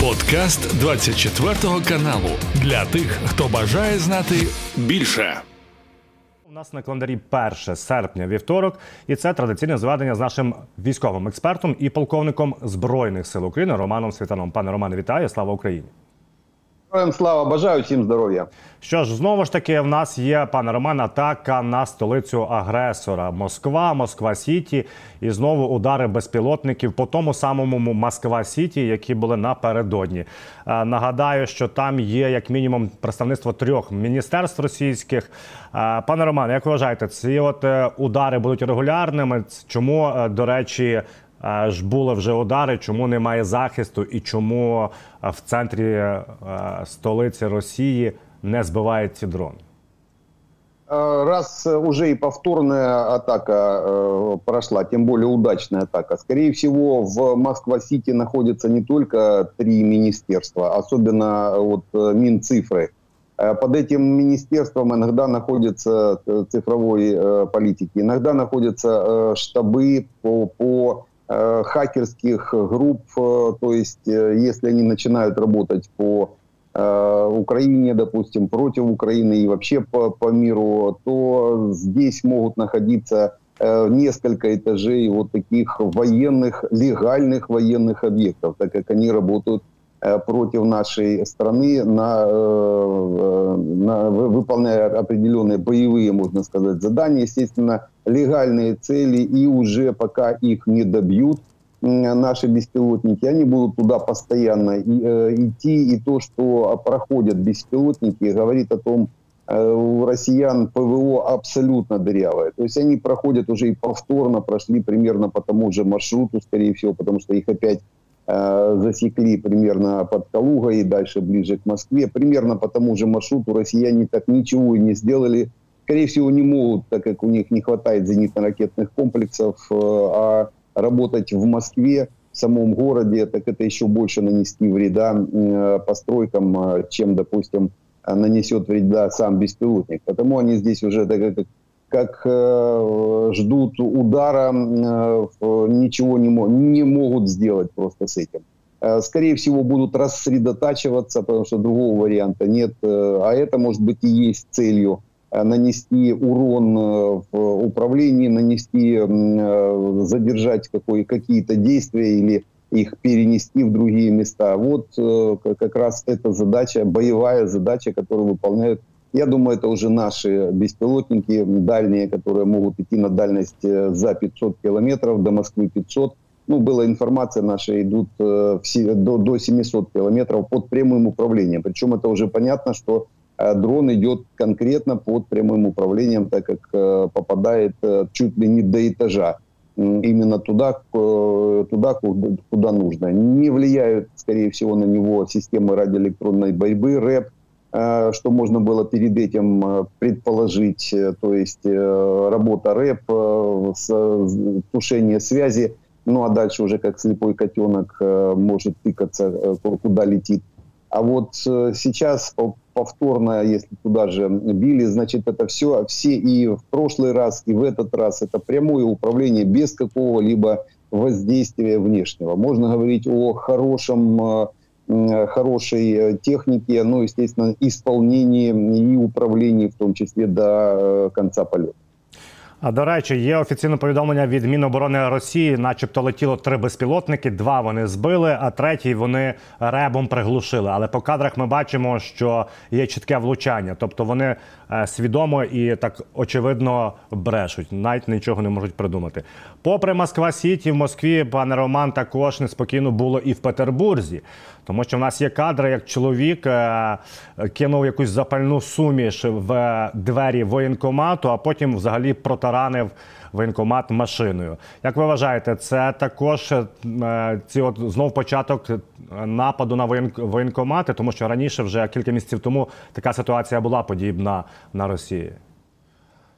Подкаст 24 каналу для тих, хто бажає знати більше. У нас на календарі 1 серпня вівторок, і це традиційне зведення з нашим військовим експертом і полковником збройних сил України Романом Світаном. Пане Романе, вітаю! Слава Україні! Героям слава бажаю всім здоров'я. Що ж, знову ж таки, в нас є пане Роман, атака на столицю агресора Москва, Москва Сіті, і знову удари безпілотників по тому самому Москва Сіті, які були напередодні. Е, нагадаю, що там є як мінімум представництво трьох міністерств російських. Е, пане Роман, як ви вважаєте, ці от е, удари будуть регулярними? Чому до речі? ж були вже удари, чому немає захисту і чому в центрі столиці Росії не збивають ці дрони? Раз уже и повторная атака э, прошла, тем более удачная атака, скорее всего, в Москва-Сити находятся не только три министерства, особенно вот Минцифры. Под этим министерством иногда находятся цифровой политики, иногда находятся штабы по, по Э, хакерских групп, э, то есть э, если они начинают работать по Украине, допустим, против Украины и вообще по, по миру, то здесь могут находиться несколько этажей вот таких военных, легальных военных объектов, так как они работают против нашей страны, на, на, выполняя определенные боевые, можно сказать, задания. Естественно, легальные цели, и уже пока их не добьют, наши беспилотники, они будут туда постоянно э, идти. И то, что проходят беспилотники, говорит о том, э, у россиян ПВО абсолютно дырявое. То есть они проходят уже и повторно, прошли примерно по тому же маршруту, скорее всего, потому что их опять э, засекли примерно под Калугой и дальше ближе к Москве. Примерно по тому же маршруту россияне так ничего и не сделали скорее всего, не могут, так как у них не хватает зенитно-ракетных комплексов, э, а работать в Москве, в самом городе, так это еще больше нанести вреда э, постройкам, э, чем, допустим, нанесет вреда сам беспилотник. Потому они здесь уже так как, как ждут удара, ничего не, не могут сделать просто с этим скорее всего, будут рассредотачиваться, потому что другого варианта нет. А это, может быть, и есть целью Э, нанести урон э, в управлении, нанести, э, задержать какой, какие-то действия или их перенести в другие места. Вот как раз эта задача, боевая задача, которую выполняют, я думаю, это уже наши беспилотники дальние, которые могут идти на дальность за 500 километров, до Москвы 500. Ну, была информация, наши идут до, до 700 километров под прямым управлением. Причем это уже понятно, что а дрон идет конкретно под прямым управлением, так как э, попадает э, чуть ли не до этажа именно туда, туда куда нужно. Не влияют, скорее всего, на него системы радиоэлектронной борьбы, РЭП, э, что можно было перед этим предположить, то есть работа РЭП, тушение связи, ну а дальше уже как слепой котенок может тыкаться, куда летит. А вот сейчас повторно, если туда же били, значит, это все, все и в прошлый раз, и в этот раз, это прямое управление без какого-либо воздействия внешнего. Можно говорить о хорошем, э, хорошей э, технике, ну, естественно, исполнении и управлении, в том числе до э, конца полета. А до речі, є офіційне повідомлення від Міноборони Росії, начебто летіло три безпілотники. Два вони збили, а третій вони ребом приглушили. Але по кадрах ми бачимо, що є чітке влучання, тобто вони свідомо і так очевидно брешуть, навіть нічого не можуть придумати. Попри Москва Сіті в Москві, пане Роман, також неспокійно було і в Петербурзі, тому що в нас є кадри, як чоловік е, кинув якусь запальну суміш в двері воєнкомату, а потім взагалі протаранив воєнкомат машиною. Як ви вважаєте, це також е, ці от знов початок нападу на воєнкомати, тому що раніше вже кілька місяців тому така ситуація була подібна на Росії?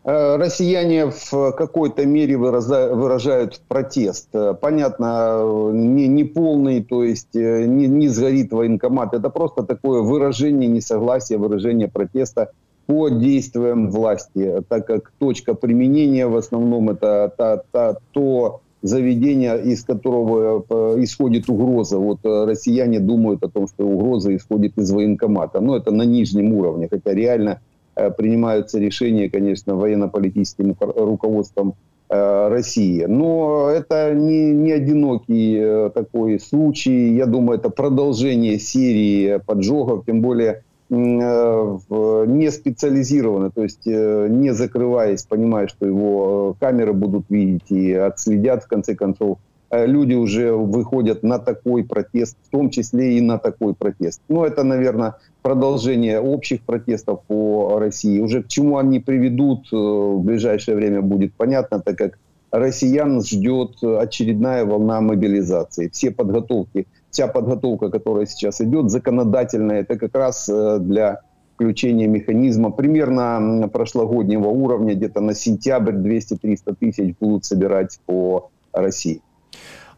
Е, россияне в какой-то мере выражают протест. Понятно, не, не полный, то есть э, не, не сгорит военкомат. Это просто такое выражение несогласия, выражение протеста по действиям власти, так как точка применения в основном это та, та, то заведение, из которого исходит угроза. Вот россияне думают о том, что угроза исходит из военкомата. Но это на нижнем уровне, хотя реально принимаются решения, конечно, военно-политическим руководством России. Но это не, не одинокий такой случай. Я думаю, это продолжение серии поджогов, тем более Э, не специализированно, то есть э, не закрываясь, понимая, что его э, камеры будут видеть и отследят, в конце концов, люди уже выходят на такой протест, в том числе и на такой протест. Но это, наверное, продолжение общих протестов по России. Уже к чему они приведут в ближайшее время будет понятно, так как россиян ждет очередная волна мобилизации. Все подготовки вся подготовка, которая сейчас идет, законодательная, это как раз э, для включения механизма примерно прошлогоднего уровня, где-то на сентябрь 200-300 тисяч будуть собирать по Росії.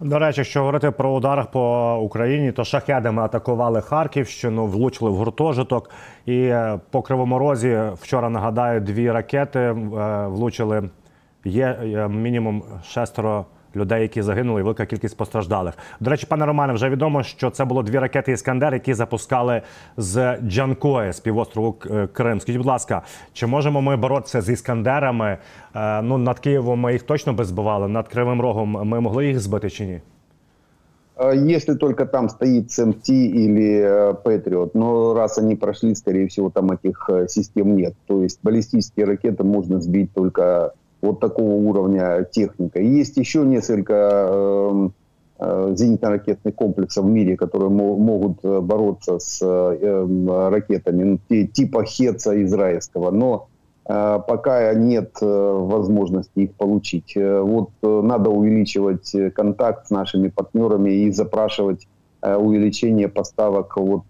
До речі, якщо говорити про удар по Україні, то шахедами атакували Харківщину, влучили в гуртожиток. І е, по Кривому Розі вчора нагадаю, дві ракети е, влучили. Є мінімум шестеро людей, які загинули, і велика кількість постраждалих. До речі, пане Романе, вже відомо, що це було дві ракети Іскандер, які запускали з Джанкої, з півострову е, Крим. Скажіть, будь ласка, чи можемо ми боротися з іскандерами? Е, ну над Києвом ми їх точно би збивали, над Кривим Рогом ми могли їх збити чи ні? Если только там стоит СМТ или Патриот, но раз они прошли, скорее всего, там этих систем нет. То есть баллистические ракеты можно сбить только вот такого уровня техника. И есть еще несколько э, э, зенитно-ракетных комплексов в мире, которые могут э, бороться с э, ракетами ну, типа Хеца израильского, но э, пока нет э, возможности их получить. Вот надо увеличивать контакт с нашими партнерами и запрашивать увеличение поставок вот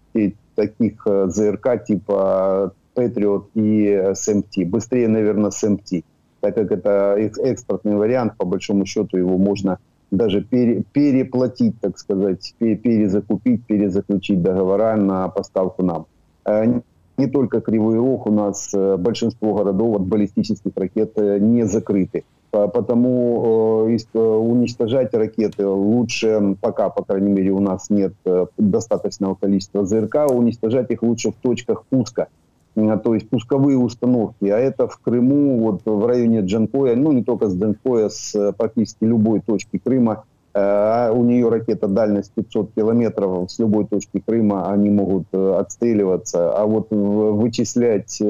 таких ЗРК типа Патриот и СМТ. Быстрее, наверное, СМТ так как это экспортный вариант, по большому счету его можно даже пере, переплатить, так сказать, перезакупить, перезаключить договора на поставку нам. Э, не только Кривой Рог, у нас э, большинство городов от баллистических ракет э, не закрыты. Потому уничтожать ракеты лучше, пока, по крайней мере, у нас нет достаточного количества ЗРК, уничтожать их лучше в точках пуска то есть пусковые установки, а это в Крыму, вот в районе Джанкоя, ну не только с Джанкоя, с э, практически любой точки Крыма, э, а у нее ракета дальность 500 километров, с любой точки Крыма они могут э, отстреливаться, а вот вычислять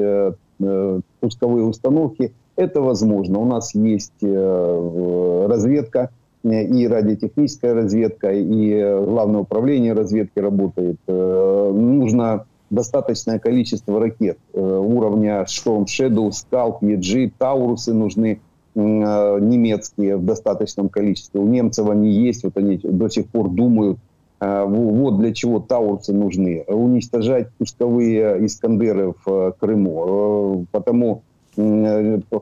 пусковые установки, это возможно. У нас есть разведка, и радиотехническая разведка, и главное управление разведки работает. Нужно достаточное количество ракет э, уровня Storm Shadow, Scalp, EG, Таурусы нужны э, немецкие в достаточном количестве. У немцев они есть, вот они до сих пор думают, э, вот для чего Таурусы нужны. Уничтожать пусковые Искандеры в Крыму. Потому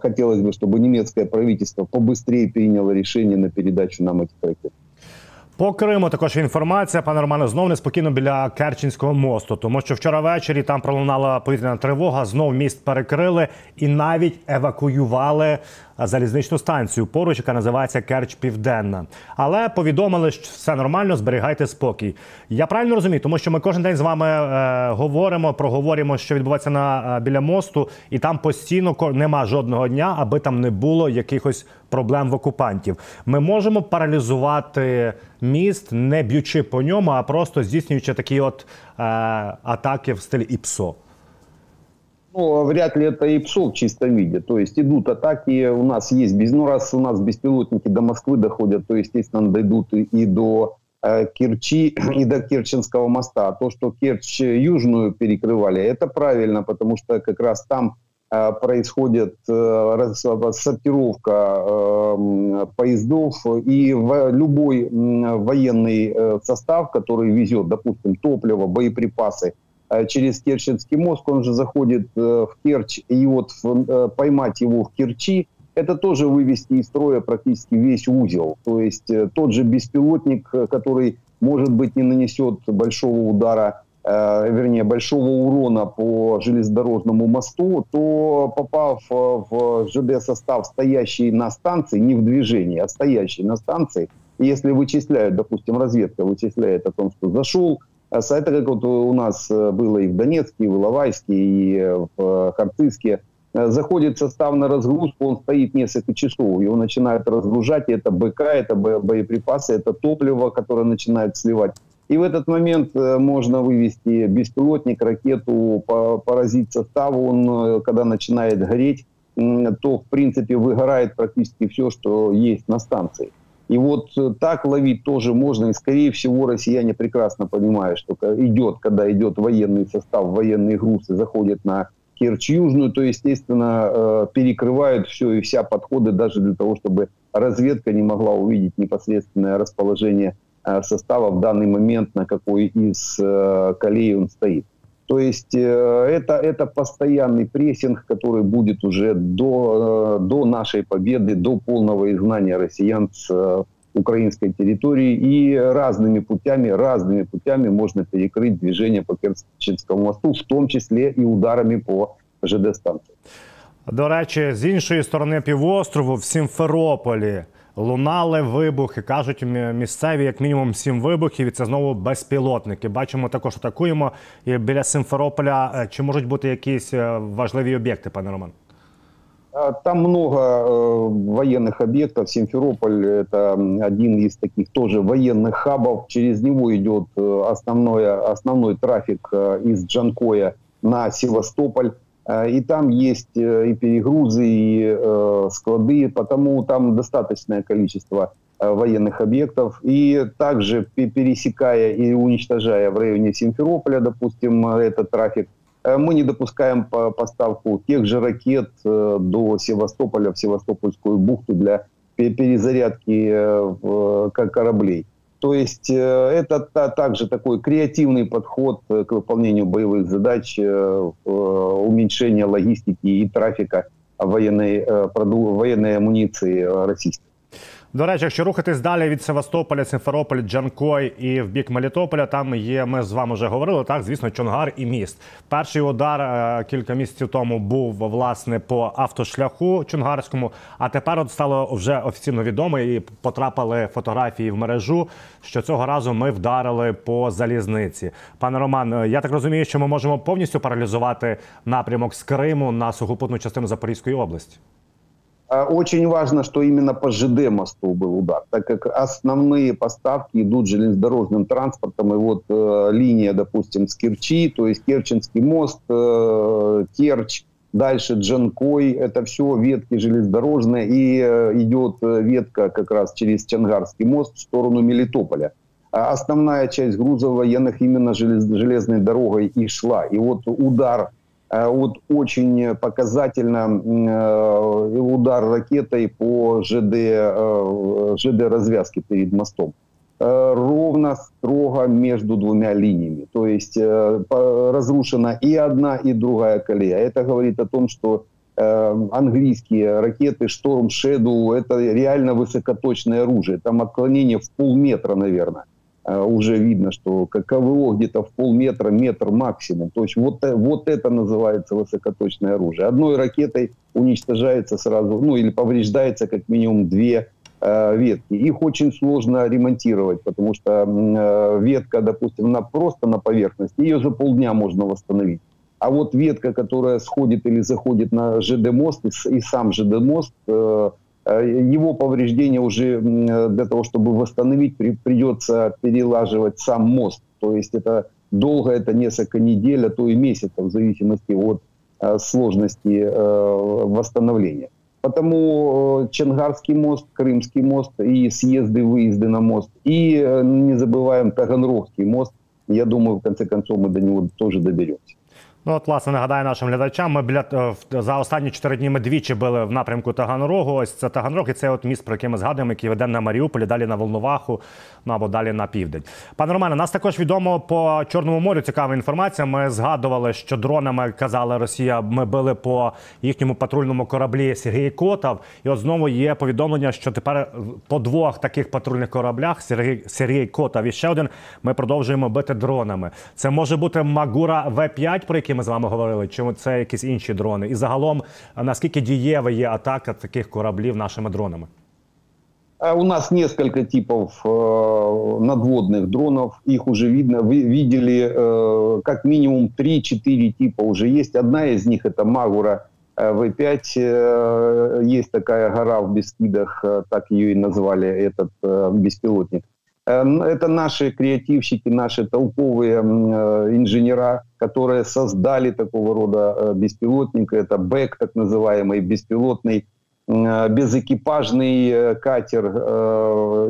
хотелось бы, чтобы немецкое правительство побыстрее приняло решение на передачу нам этих ракет. По Криму також інформація, пане Романе, знов неспокійно біля Керченського мосту, тому що вчора ввечері там пролунала повітряна тривога, знов міст перекрили і навіть евакуювали залізничну станцію поруч, яка називається Керч Південна. Але повідомили, що все нормально, зберігайте спокій. Я правильно розумію, тому що ми кожен день з вами е, говоримо, проговоримо, що відбувається на е, біля мосту, і там постійно нема жодного дня, аби там не було якихось проблем в окупантів. Ми можемо паралізувати міст, не б'ючи по ньому, а просто здійснюючи такі от е, атаки в стилі ІПСО. Ну, вряд ли это и ПСО в чистом виде. То есть идут атаки, у нас есть, без, ну раз у нас беспилотники до Москвы доходят, то, естественно, дойдут и, и до э, Керчи, и до Керченского моста. То, что Керчь южную перекрывали, это правильно, потому что как раз там э, происходит э, сортировка э, поездов, и в, любой э, военный э, состав, который везет, допустим, топливо, боеприпасы, через Керченский мост, он же заходит э, в Керчь, и вот э, поймать его в Керчи, это тоже вывести из строя практически весь узел. То есть тот же беспилотник, который, может быть, не нанесет большого удара э, вернее, большого урона по железнодорожному мосту, то попав в ЖД-состав, стоящий на станции, не в движении, а стоящий на станции, если вычисляют, допустим, разведка вычисляет о том, что зашел, с это как вот у нас было и в Донецке, и в Иловайске, и в Харциске, заходит состав на разгрузку, он стоит несколько часов, его начинают разгружать, это БК, это боеприпасы, это топливо, которое начинает сливать. И в этот момент э, можно вывести беспилотник, ракету, поразить состав. Он, э, когда начинает гореть, то, в принципе, выгорает практически все, что есть на станции. И вот э, так ловить тоже можно. И, скорее всего, россияне прекрасно понимают, что идет, когда идет военный состав, военные грузы заходят на Керчь Южную, то, естественно, перекрывают все и вся подходы даже для того, чтобы разведка не могла увидеть непосредственное расположение Э, состава в данный момент, на какой из э, колей он стоит. То есть э, это, это постоянный прессинг, который будет уже до, до нашей победы, до полного изгнания россиян с украинской территории. И разными путями, разными путями можно перекрыть движение по Керченскому мосту, в том числе и ударами по ЖД-станции. До речі, з іншої сторони півострову в Сімферополі лунали вибухи. Кажуть, місцеві як мінімум сім вибухів. і Це знову безпілотники. Бачимо, також атакуємо і біля Симферополя. Е, чи можуть бути якісь е, важливі об'єкти, пане Роман? Там много э, военных объектов. Симферополь – это один из таких тоже военных хабов. Через него идет э, основной, основной трафик э, из Джанкоя на Севастополь. Э, и там есть э, и перегрузы, и э, склады, потому там достаточное количество военных объектов. И также пересекая и уничтожая в районе Симферополя, допустим, этот трафик, мы не допускаем поставку тех же ракет до Севастополя, в Севастопольскую бухту для перезарядки кораблей. То есть э, это также такой креативный подход э, к выполнению боевых задач, э, уменьшение логистики и трафика военной, военной амуниции российской. До речі, якщо рухатись далі від Севастополя, Симферополь, Джанкой і в бік Мелітополя, там є. Ми з вами вже говорили. Так, звісно, Чонгар і міст. Перший удар е, кілька місяців тому був власне по автошляху Чонгарському. А тепер от стало вже офіційно відомо і потрапили фотографії в мережу. Що цього разу ми вдарили по залізниці. Пане Роман, е, я так розумію, що ми можемо повністю паралізувати напрямок з Криму на сухопутну частину Запорізької області. А, очень важно, что именно по ЖД мосту был удар, так как основные поставки идут железнодорожным транспортом. И вот э, линия, допустим, с Керчи, то есть Керченский мост, э, Керчь, дальше Джанкой, это все ветки железнодорожные. И э, идет э, ветка как раз через Чангарский мост в сторону Мелитополя. А основная часть грузов военных именно желез, железной дорогой и шла. И вот удар вот очень показательно э, удар ракетой по ЖД, э, ЖД развязки перед мостом. Ровно, строго между двумя линиями. То есть разрушена и одна, и другая колея. Это говорит о том, что английские ракеты Storm Shadow – это реально высокоточное оружие. Там отклонение в полметра, наверное. Э, уже видно, что КВО где-то в полметра, метр максимум. То есть вот, э, вот это называется высокоточное оружие. Одной ракетой уничтожается сразу, ну или повреждается как минимум две э, ветки. Их очень сложно ремонтировать, потому что э, ветка, допустим, на, просто на поверхности, ее за полдня можно восстановить. А вот ветка, которая сходит или заходит на ЖД-мост, и, и сам ЖД-мост, э, его повреждение уже для того, чтобы восстановить, придется перелаживать сам мост. То есть это долго, это несколько недель, а то и месяцев, в зависимости от э, сложности э, восстановления. Потому Чангарский мост, Крымский мост и съезды, выезды на мост. И не забываем Таганрогский мост. Я думаю, в конце концов, мы до него тоже доберемся. Ну, от, власне, нагадаю нашим глядачам. Ми біля е, за останні чотири дні ми двічі були в напрямку Таганрогу. Ось це Таганрог, і це от міст, про який ми згадуємо, який веде на Маріуполі, далі на Волноваху, ну або далі на південь. Пане Романе, нас також відомо по Чорному морю. Цікава інформація. Ми згадували, що дронами казали Росія. Ми били по їхньому патрульному кораблі Сергій Котов. І от знову є повідомлення, що тепер по двох таких патрульних кораблях Сергій Сергій Котов і ще один. Ми продовжуємо бити дронами. Це може бути Магура В5, про який ми з вами говорили, чи це якісь інші дрони? І загалом наскільки дієва є атака таких кораблів нашими дронами? У нас несколько типов э, надводных дронов, их уже видно, вы видели э, как минимум 3-4 типа уже есть. Одна из них это Магура В5, э, есть такая гора в Бескидах, э, так ее и назвали, этот э, беспилотник. Эм, это наши креативщики, наши толковые э, инженера, которые создали такого рода э, беспилотник. Это БЭК, так называемый, беспилотный э, безэкипажный катер.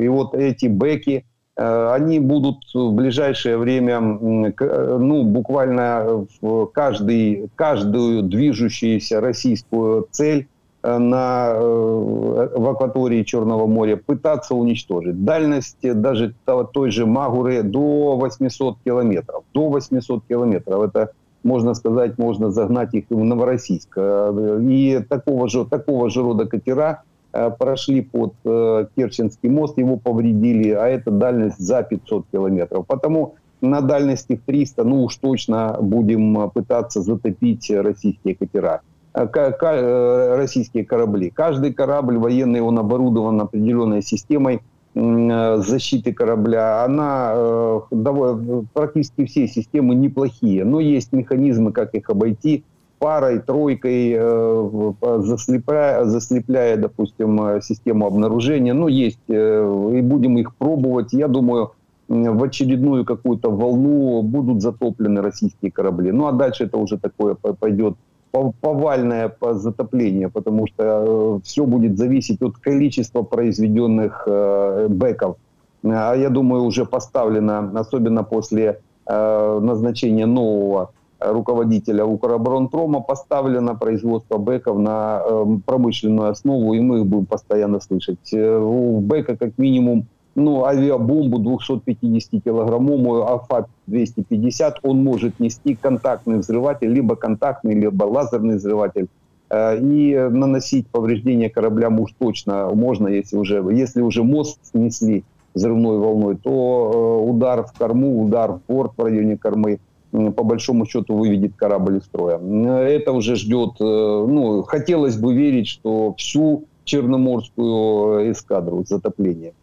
И вот эти БЭКи, они будут в ближайшее время, ну, буквально в каждый, каждую движущуюся российскую цель на, э, в акватории Черного моря пытаться уничтожить. Дальность даже той же Магуры до 800 километров. До 800 километров. Это, можно сказать, можно загнать их в Новороссийск. Э, и такого же, такого же рода катера прошли под Керченский мост, его повредили, а это дальность за 500 километров. Потому на дальности в 300, ну уж точно будем пытаться затопить российские катера. Э, э, российские корабли. Каждый корабль военный, он оборудован определенной системой э, защиты корабля. Она практически все системы неплохие, но есть механизмы, как их обойти парой, тройкой, заслепляя, заслепляя, допустим, систему обнаружения. Но есть, и будем их пробовать. Я думаю, в очередную какую-то волну будут затоплены российские корабли. Ну а дальше это уже такое пойдет повальное затопление, потому что э, все будет зависеть от количества произведенных э, бэков. А я думаю, уже поставлено, особенно после э, назначения нового руководителя Укроборонпрома, поставлено производство бэков на промышленную основу, и мы их будем постоянно слышать. У бэка как минимум ну, авиабомбу 250-килограммовую АФА-250, он может нести контактный взрыватель, либо контактный, либо лазерный взрыватель. Э, и наносить повреждения кораблям уж точно можно, если уже, если уже мост снесли взрывной волной, то э, удар в корму, удар в борт в районе кормы по большому счету выведет корабль из строя. Это уже ждет, э, ну, хотелось бы верить, что всю Черноморскую эскадру затопление.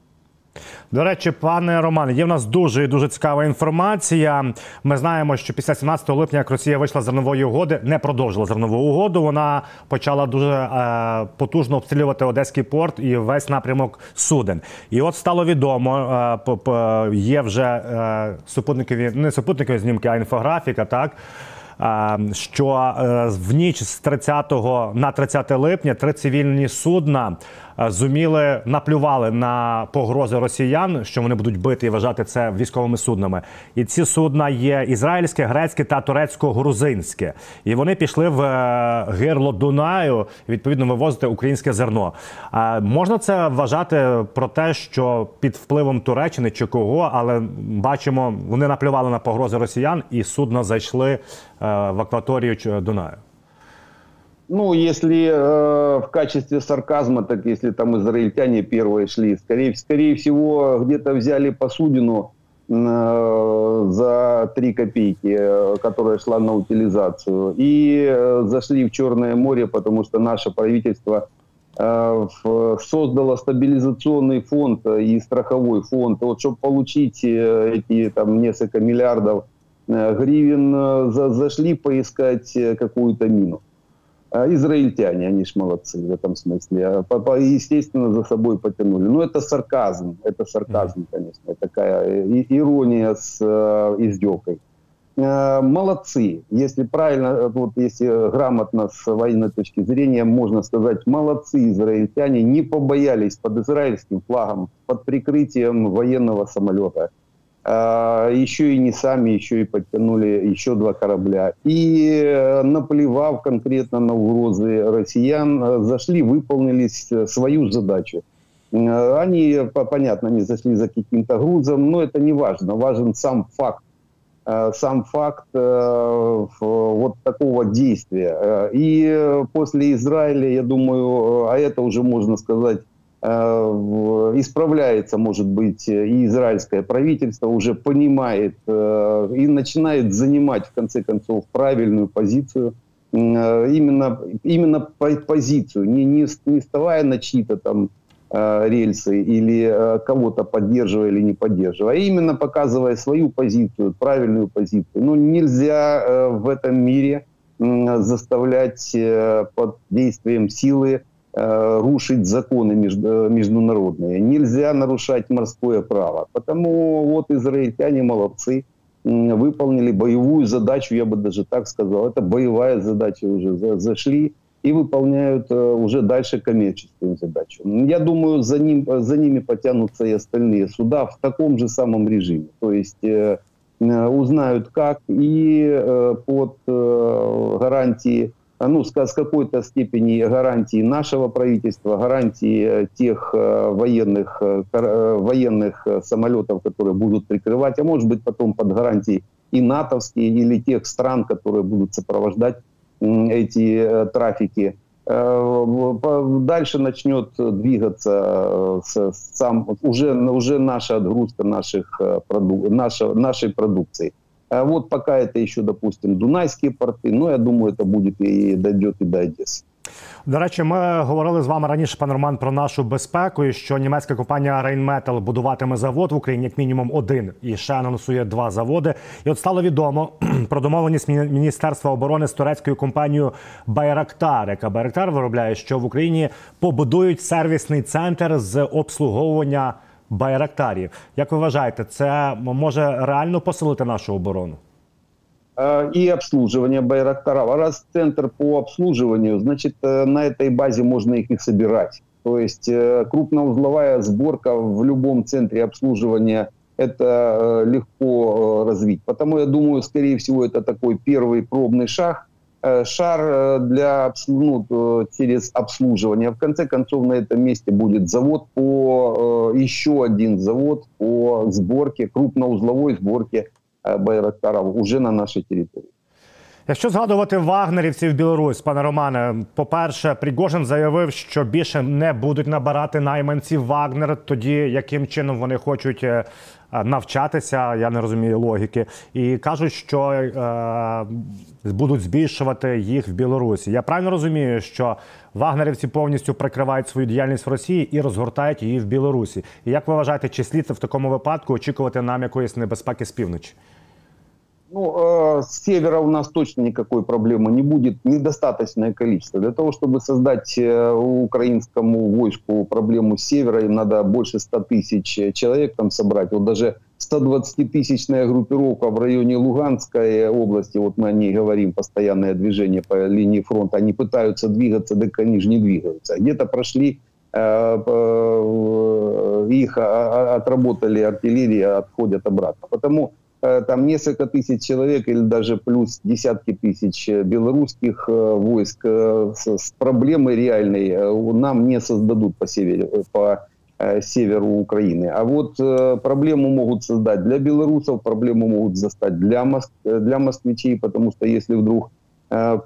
До речі, пане Романе, є в нас дуже і дуже цікава інформація. Ми знаємо, що після 17 липня, як Росія вийшла з зернової угоди, не продовжила зернову угоду. Вона почала дуже е, потужно обстрілювати Одеський порт і весь напрямок суден. І от стало відомо, е, є вже е, супутникові, не супутникові знімки, а інфографіка. Так е, що е, в ніч з 30 на 30 липня три цивільні судна. Е, зуміли наплювали на погрози росіян, що вони будуть бити і вважати це військовими суднами. І ці судна є ізраїльське, грецьке та турецько-грузинське. І вони пішли в е, гирло Дунаю відповідно вивозити українське зерно. Можна це вважати про те, що під впливом Туреччини чи кого, але бачимо, вони наплювали на погрози росіян, і судна зайшли е, в акваторію Дунаю. Ну, если э, в качестве сарказма, так если там израильтяне первые шли, скорее, скорее всего, где-то взяли посудину э, за 3 копейки, э, которая шла на утилизацию, и э, зашли в Черное море, потому что наше правительство э, создало стабилизационный фонд и страховой фонд. Вот, чтобы получить э, эти там несколько миллиардов гривен, за, зашли поискать какую-то мину. А израильтяне, они ж молодцы в этом смысле. А, естественно, за собой потянули. Но это сарказм, это сарказм, конечно, такая ирония с э, издевкой. Э, молодцы. Если правильно, вот если грамотно с военной точки зрения, можно сказать, молодцы израильтяне, не побоялись под израильским флагом, под прикрытием военного самолета еще и не сами, еще и подтянули еще два корабля. И наплевав конкретно на угрозы россиян, зашли, выполнили свою задачу. Они, понятно, не зашли за каким-то грузом, но это не важно. Важен сам факт сам факт вот такого действия. И после Израиля, я думаю, а это уже можно сказать, исправляется, может быть, и израильское правительство уже понимает и начинает занимать, в конце концов, правильную позицию, именно, именно позицию, не, не, не вставая на чьи-то там рельсы или кого-то поддерживая или не поддерживая, а именно показывая свою позицию, правильную позицию. Ну, нельзя в этом мире заставлять под действием силы рушить законы международные. Нельзя нарушать морское право. Потому вот израильтяне молодцы, выполнили боевую задачу, я бы даже так сказал. Это боевая задача уже. Зашли и выполняют э, уже дальше коммерческую задачу. Я думаю, за, ним, за ними потянутся и остальные суда в таком же самом режиме. То есть э, э узнают как и э, под э, гарантии, ну, с, с какой-то степени гарантии нашего правительства, гарантии э, тех военных, военных самолетов, которые будут прикрывать, а может быть потом под гарантией и натовские, или тех стран, которые будут сопровождать эти э, трафики. Э, дальше начнет двигаться э, сам, уже, уже наша отгрузка наших, наша, нашей продукции. Вот пока это еще, допустим, Дунайские порты, но я думаю, это будет и дойдет и до Одессы. До речі, ми говорили з вами раніше, пан Роман, про нашу безпеку. і Що німецька компанія Rheinmetall будуватиме завод в Україні як мінімум один і ще анонсує два заводи. І от стало відомо про домовленість Міністерства оборони з турецькою компанією Байрактар, яка Байрактар виробляє, що в Україні побудують сервісний центр з обслуговування Байрактарів. Як ви вважаєте, це може реально посилити нашу оборону? И обслуживание Байрактаров. А раз центр по обслуживанию, значит, на этой базе можно их и собирать. То есть крупноузловая сборка в любом центре обслуживания это легко развить. Потому я думаю, скорее всего, это такой первый пробный шаг, шар для ну, через обслуживание. В конце концов, на этом месте будет завод по еще один завод по сборке, крупноузловой сборке Байрактаров уже на нашій території. Якщо згадувати вагнерівців Білорусь, пане Романе, по-перше, Пригожин заявив, що більше не будуть набирати найманців Вагнер. Тоді яким чином вони хочуть е, навчатися, я не розумію логіки, і кажуть, що е, будуть збільшувати їх в Білорусі. Я правильно розумію, що вагнерівці повністю прикривають свою діяльність в Росії і розгортають її в Білорусі. І як ви вважаєте, чи слід в такому випадку очікувати нам якоїсь небезпеки з півночі? Ну, э, с севера у нас точно никакой проблемы не будет. Недостаточное количество. Для того, чтобы создать э, украинскому войску проблему с севера, им надо больше 100 тысяч человек там собрать. Вот даже 120-тысячная группировка в районе Луганской области, вот мы о ней говорим, постоянное движение по линии фронта, они пытаются двигаться, так они же не двигаются. Где-то прошли э, э их отработали артиллерия, отходят обратно. Потому Э, там несколько тысяч человек или даже плюс десятки тысяч э, белорусских э, войск с, проблемой реальной нам не создадут по северу, по северу Украины. А вот проблему могут создать для белорусов, проблему могут застать для, моск... для москвичей, потому что если вдруг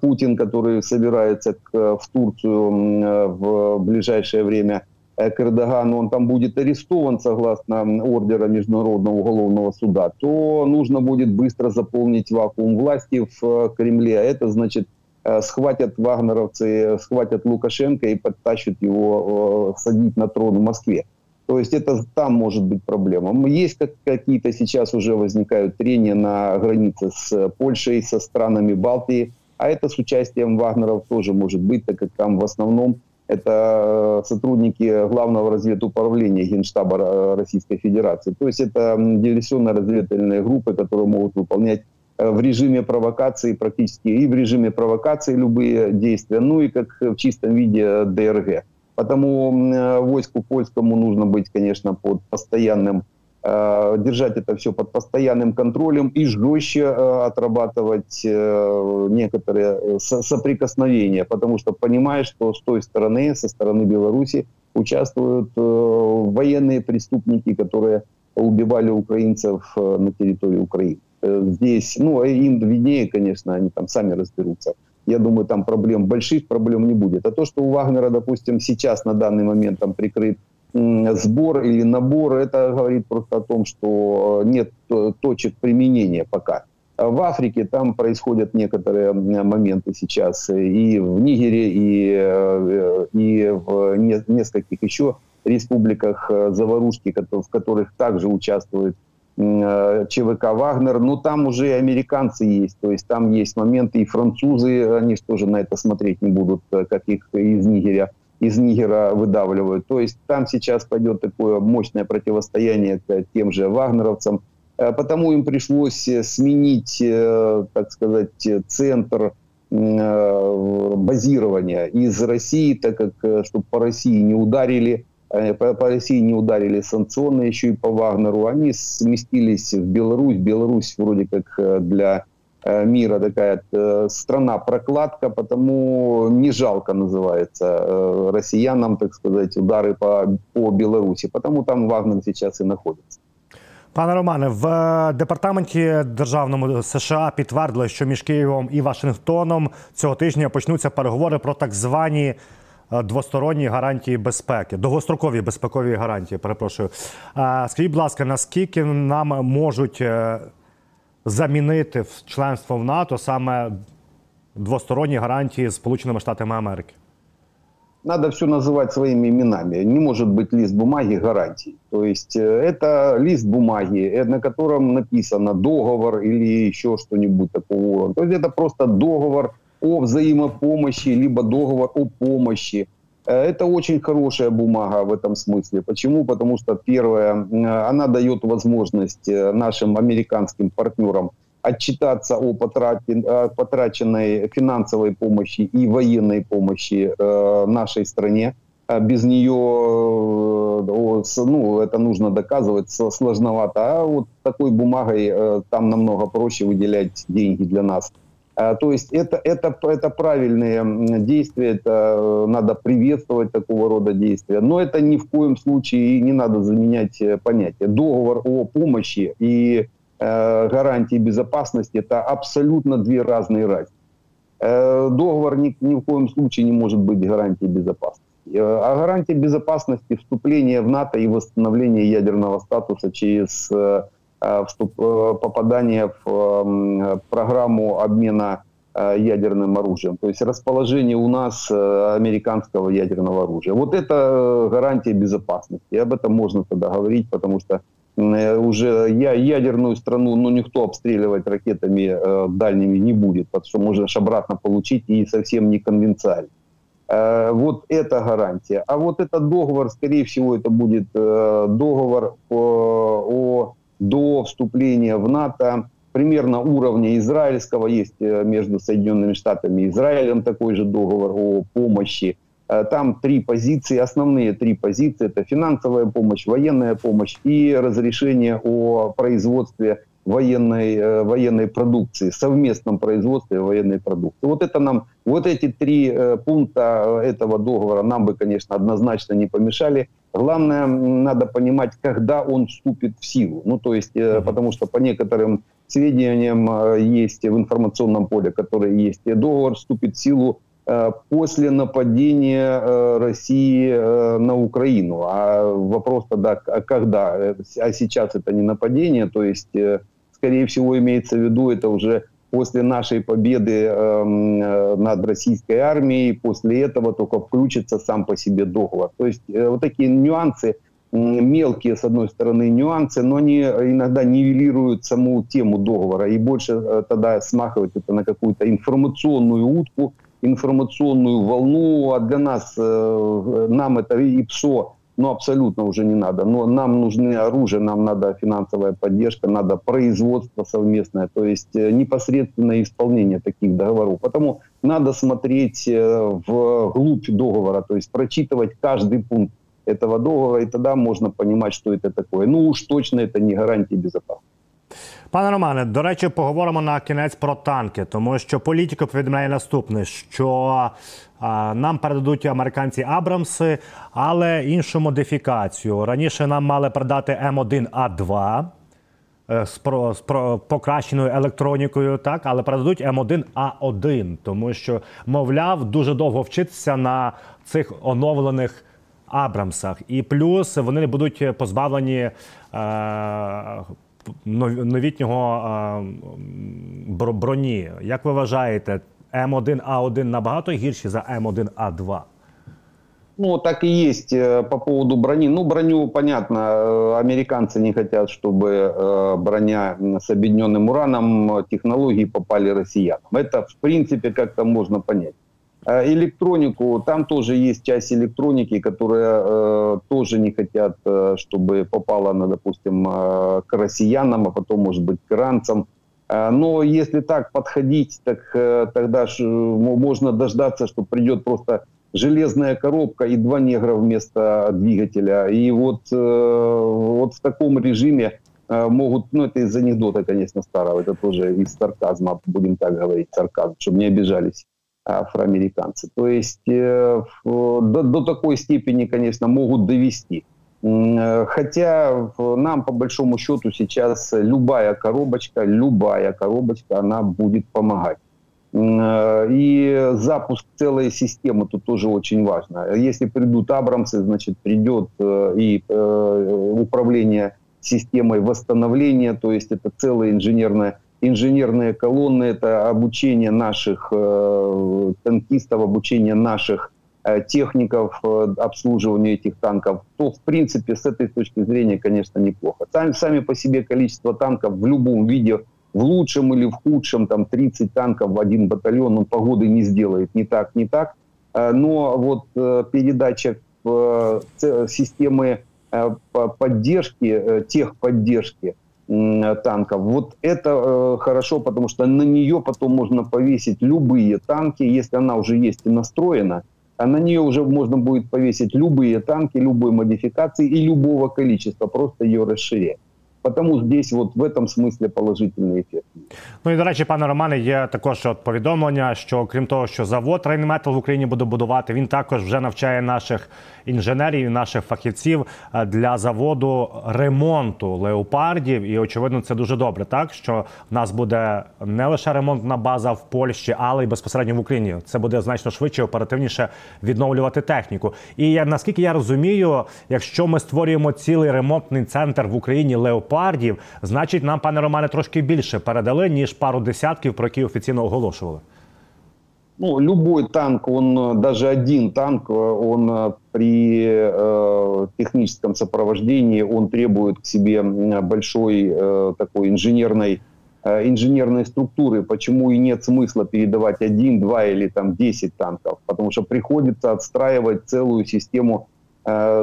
Путин, который собирается в Турцию в ближайшее время – Э, к Эрдогану, он там будет арестован согласно ордера Международного уголовного суда, то нужно будет быстро заполнить вакуум власти в э, Кремле. А это значит, э, схватят вагнеровцы, схватят Лукашенко и подтащат его садить на трон в Москве. То есть это там может быть проблема. Есть какие-то сейчас уже возникают трения на границе с Польшей, со странами Балтии, а это с участием Вагнеров тоже может быть, так как там в основном это э, сотрудники главного разведуправления Генштаба Российской Федерации. То есть это диверсионно-разведывательные группы, которые могут выполнять э, в режиме провокации практически и в режиме провокации любые действия, ну и как в чистом виде ДРГ. Потому э, войску польскому нужно быть, конечно, под постоянным Э, держать это все под постоянным контролем и жестче э, отрабатывать э, некоторые соприкосновения, потому что понимаешь, что с той стороны, со стороны Беларуси, участвуют военные преступники, которые убивали украинцев на территории Украины. Здесь, ну, им виднее, конечно, они там сами разберутся. Я думаю, там проблем, больших проблем не будет. А то, что у Вагнера, допустим, сейчас на данный момент там прикрыт сбор или набор, это говорит просто о том, что нет точек применения пока. В Африке там происходят некоторые моменты сейчас и в Нигере, и, э, и в нескольких еще республиках э, заварушки, в которых также участвует э, ЧВК «Вагнер». Но там уже и американцы есть, то есть там есть моменты, и французы, они тоже на это смотреть не будут, как их из Нигеря из Нигера выдавливают. То есть там сейчас пойдет такое мощное противостояние тем же вагнеровцам. Э, потому им пришлось э, сменить, э, так сказать, центр базирования из России, так как, чтобы по России не ударили, по, по России не ударили санкционные еще и по Вагнеру, они сместились в Беларусь. Беларусь вроде как для мира такая э, страна-прокладка, потому не жалко называется э, россиянам, так сказать, удары по, по Беларуси, потому там Вагнер сейчас і знаходиться. Пане Романе, в департаменті державному США підтвердили, що між Києвом і Вашингтоном цього тижня почнуться переговори про так звані двосторонні гарантії безпеки, довгострокові безпекові гарантії. Перепрошую. Скажіть, будь ласка, наскільки нам можуть замінити в членство в НАТО саме двосторонні гарантії з Сполученими Штатами Америки? Надо все называть своими именами. Не может быть лист бумаги гарантий. То есть э, это лист бумаги, э, на котором написано договор или еще что-нибудь такого. То есть это просто договор о взаимопомощи, либо договор о помощи. Э, это очень хорошая бумага в этом смысле. Почему? Потому что, первое, она дает возможность э, нашим американским партнерам отчитаться о потраченной финансовой помощи и военной помощи э, нашей стране. А без нее ну, это нужно доказывать сложновато. А вот такой бумагой там намного проще выделять деньги для нас. А, то есть это, это, это правильные действия, это э, надо приветствовать такого рода действия. Но это ни в коем случае не надо заменять э, понятие. Договор о помощи и э, гарантии безопасности – это абсолютно две разные разницы. Э, договор ни, ни в коем случае не может быть гарантией безопасности. Э, а гарантия безопасности – вступление в НАТО и восстановление ядерного статуса через Э, э, попадание в эм, программу обмена э, ядерным оружием. То есть расположение у нас американского ядерного оружия. Вот это гарантия безопасности. И об этом можно тогда говорить, потому что уже я, ядерную страну ну, никто обстреливать ракетами э, дальними не будет, потому что можешь обратно получить и совсем не конвенциально. Э, вот это гарантия. А вот этот договор, скорее всего, это будет э, договор о до вступления в НАТО примерно уровня израильского. Есть э, между Соединенными Штатами и Израилем такой же договор о помощи. Э, там три позиции, основные три позиции. Это финансовая помощь, военная помощь и разрешение о производстве военной, э, военной продукции, совместном производстве военной продукции. Вот это нам, вот эти три пункта этого договора нам бы, конечно, однозначно не помешали. Главное, надо понимать, когда он вступит в силу. Ну, то есть, mm-hmm. потому что по некоторым сведениям э, есть в информационном поле, которые есть, договор вступит в силу э, после нападения России на Украину. А вопрос тогда, а когда? А сейчас это не нападение, то есть, скорее всего, имеется в виду, это уже после нашей победы эм, э, над российской армией, после этого только включится сам по себе договор. То есть э, вот такие нюансы, мелкие, с одной стороны, нюансы, но они иногда нивелируют саму тему договора и больше э, тогда смахивают это на какую-то информационную утку, информационную волну, а для нас, нам это и ПСО ну, абсолютно уже не надо. Но нам нужны оружие, нам надо финансовая поддержка, надо производство совместное, то есть э, непосредственное исполнение таких договоров. Потому надо смотреть э, в глубь договора, то есть прочитывать каждый пункт. этого договора, и тогда можно понимать, что это такое. Ну уж точно это не гарантия безопасности. Пане Романе, до речі, поговоримо на кінець про танки, тому що політика повідомляє наступне: що нам передадуть американці Абрамси, але іншу модифікацію. Раніше нам мали передати М1А2 е, з, про, з про, покращеною електронікою, так, але передадуть М1А1, тому що, мовляв, дуже довго вчитися на цих оновлених. Абрамсах, і плюс вони будуть позбавлені е, новітнього е, броні. Як ви вважаєте, М1А1 набагато гірші за М1А2? Ну, так и есть э, по поводу брони. Ну, броню, понятно, э, американцы не хотят, чтобы э, броня с объединенным ураном технологии попали россиянам. Это, в принципе, как-то можно понять. Электронику, там тоже есть часть электроники, которая э, тоже не хотят, э, чтобы попала, на, допустим, э, к россиянам, а потом, может быть, к иранцам. Э, но если так подходить, так э, тогда ж, можно дождаться, что придет просто железная коробка и два негра вместо двигателя. И вот, э, вот в таком режиме э, могут, ну это из анекдота, конечно, старого, это тоже из сарказма, будем так говорить, сарказм, чтобы не обижались афроамериканцы. То есть э, до, до такой степени, конечно, могут довести. Э, хотя нам, по большому счету, сейчас любая коробочка, любая коробочка, она будет помогать. Э, и запуск целой системы тут тоже очень важно. Если придут Абрамсы, значит, придет и управление системой восстановления, то есть это целая инженерная инженерные колонны, это обучение наших э, танкистов, обучение наших э, техников э, обслуживанию этих танков, то, в принципе, с этой точки зрения, конечно, неплохо. Сами, сами по себе количество танков в любом виде, в лучшем или в худшем, там 30 танков в один батальон, он погоды не сделает, не так, не так. Э, но вот э, передача э, системы поддержки, техподдержки – танков. Вот это э, хорошо, потому что на нее потом можно повесить любые танки, если она уже есть и настроена, а на нее уже можно будет повесить любые танки, любой модификации и любого количества, просто ее расширять. Тому здесь от в этом смислі положительний ефект. Ну і до речі, пане Романе, є також от повідомлення, що крім того, що завод Рейнметал в Україні буде будувати, він також вже навчає наших інженерів, наших фахівців е, для заводу ремонту леопардів. І очевидно, це дуже добре. Так що в нас буде не лише ремонтна база в Польщі, але й безпосередньо в Україні. Це буде значно швидше, оперативніше відновлювати техніку. І наскільки я розумію, якщо ми створюємо цілий ремонтний центр в Україні леопардів, значить нам, пане Романе, трошки більше передали ніж пару десятків, про які офіційно оголошували. ну, любой танк, он, э, даже один танк, э, он э, при э, техническом сопровождении, он требует к себе большой э, такой инженерной, э, инженерной структуры. Почему и нет смысла передавать один, два или там десять танков? Потому что приходится отстраивать целую систему э,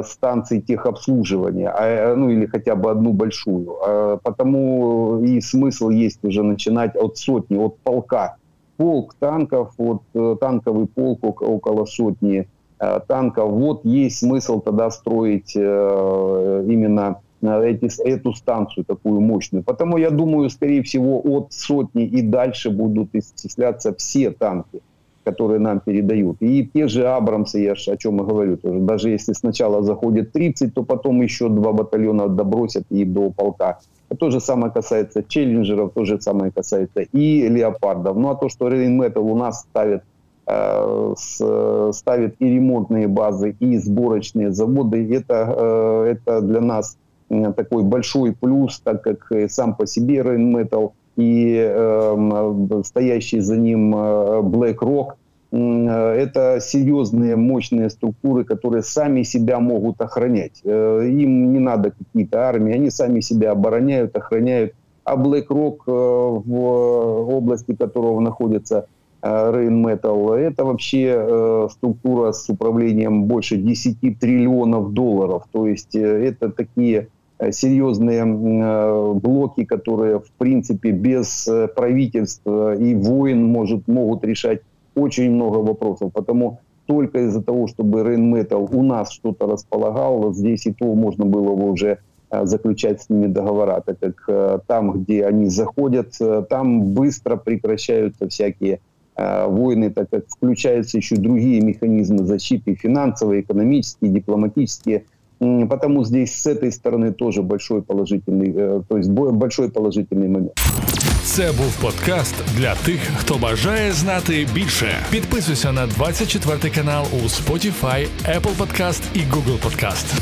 станций техобслуживания, а, ну или хотя бы одну большую. А, потому и смысл есть уже начинать от сотни, от полка полк танков, вот э, танковый полк около сотни э, танков. Вот есть смысл тогда строить э, именно эти, эту станцию такую мощную. Потому я думаю, скорее всего, от сотни и дальше будут исчисляться все танки, которые нам передают. И те же Абрамсы, я же о чем и говорю, тоже, даже если сначала заходит 30, то потом еще два батальона добросят и до полка то же самое касается челленджеров, то же самое касается и леопардов. Ну а то, что Rheinmetall у нас ставит, э, ставит и ремонтные базы, и сборочные заводы, это, э, это для нас такой большой плюс, так как сам по себе Rheinmetall и э, стоящий за ним э, BlackRock – Э, это серьезные, мощные структуры, которые сами себя могут охранять. Э, им не надо какие-то армии, они сами себя обороняют, охраняют. А BlackRock, в области которого находится Rheinmetall, это вообще структура с управлением больше 10 триллионов долларов. То есть это такие серьезные блоки, которые, в принципе, без правительства и войн может, могут решать очень много вопросов. Потому только из-за того, чтобы Рейнметал у нас что-то располагал, здесь и то можно было бы уже э, заключать с ними договора, так как э, там, где они заходят, э, там быстро прекращаются всякие войны, так как включаются еще другие механизмы защиты, финансовые, экономические, дипломатические. Потому здесь с этой стороны тоже большой положительный, то есть большой положительный момент. Це був подкаст для тих, хто бажає знати більше. Підписуйся на 24 канал у Spotify, Apple Podcast і Google Podcast.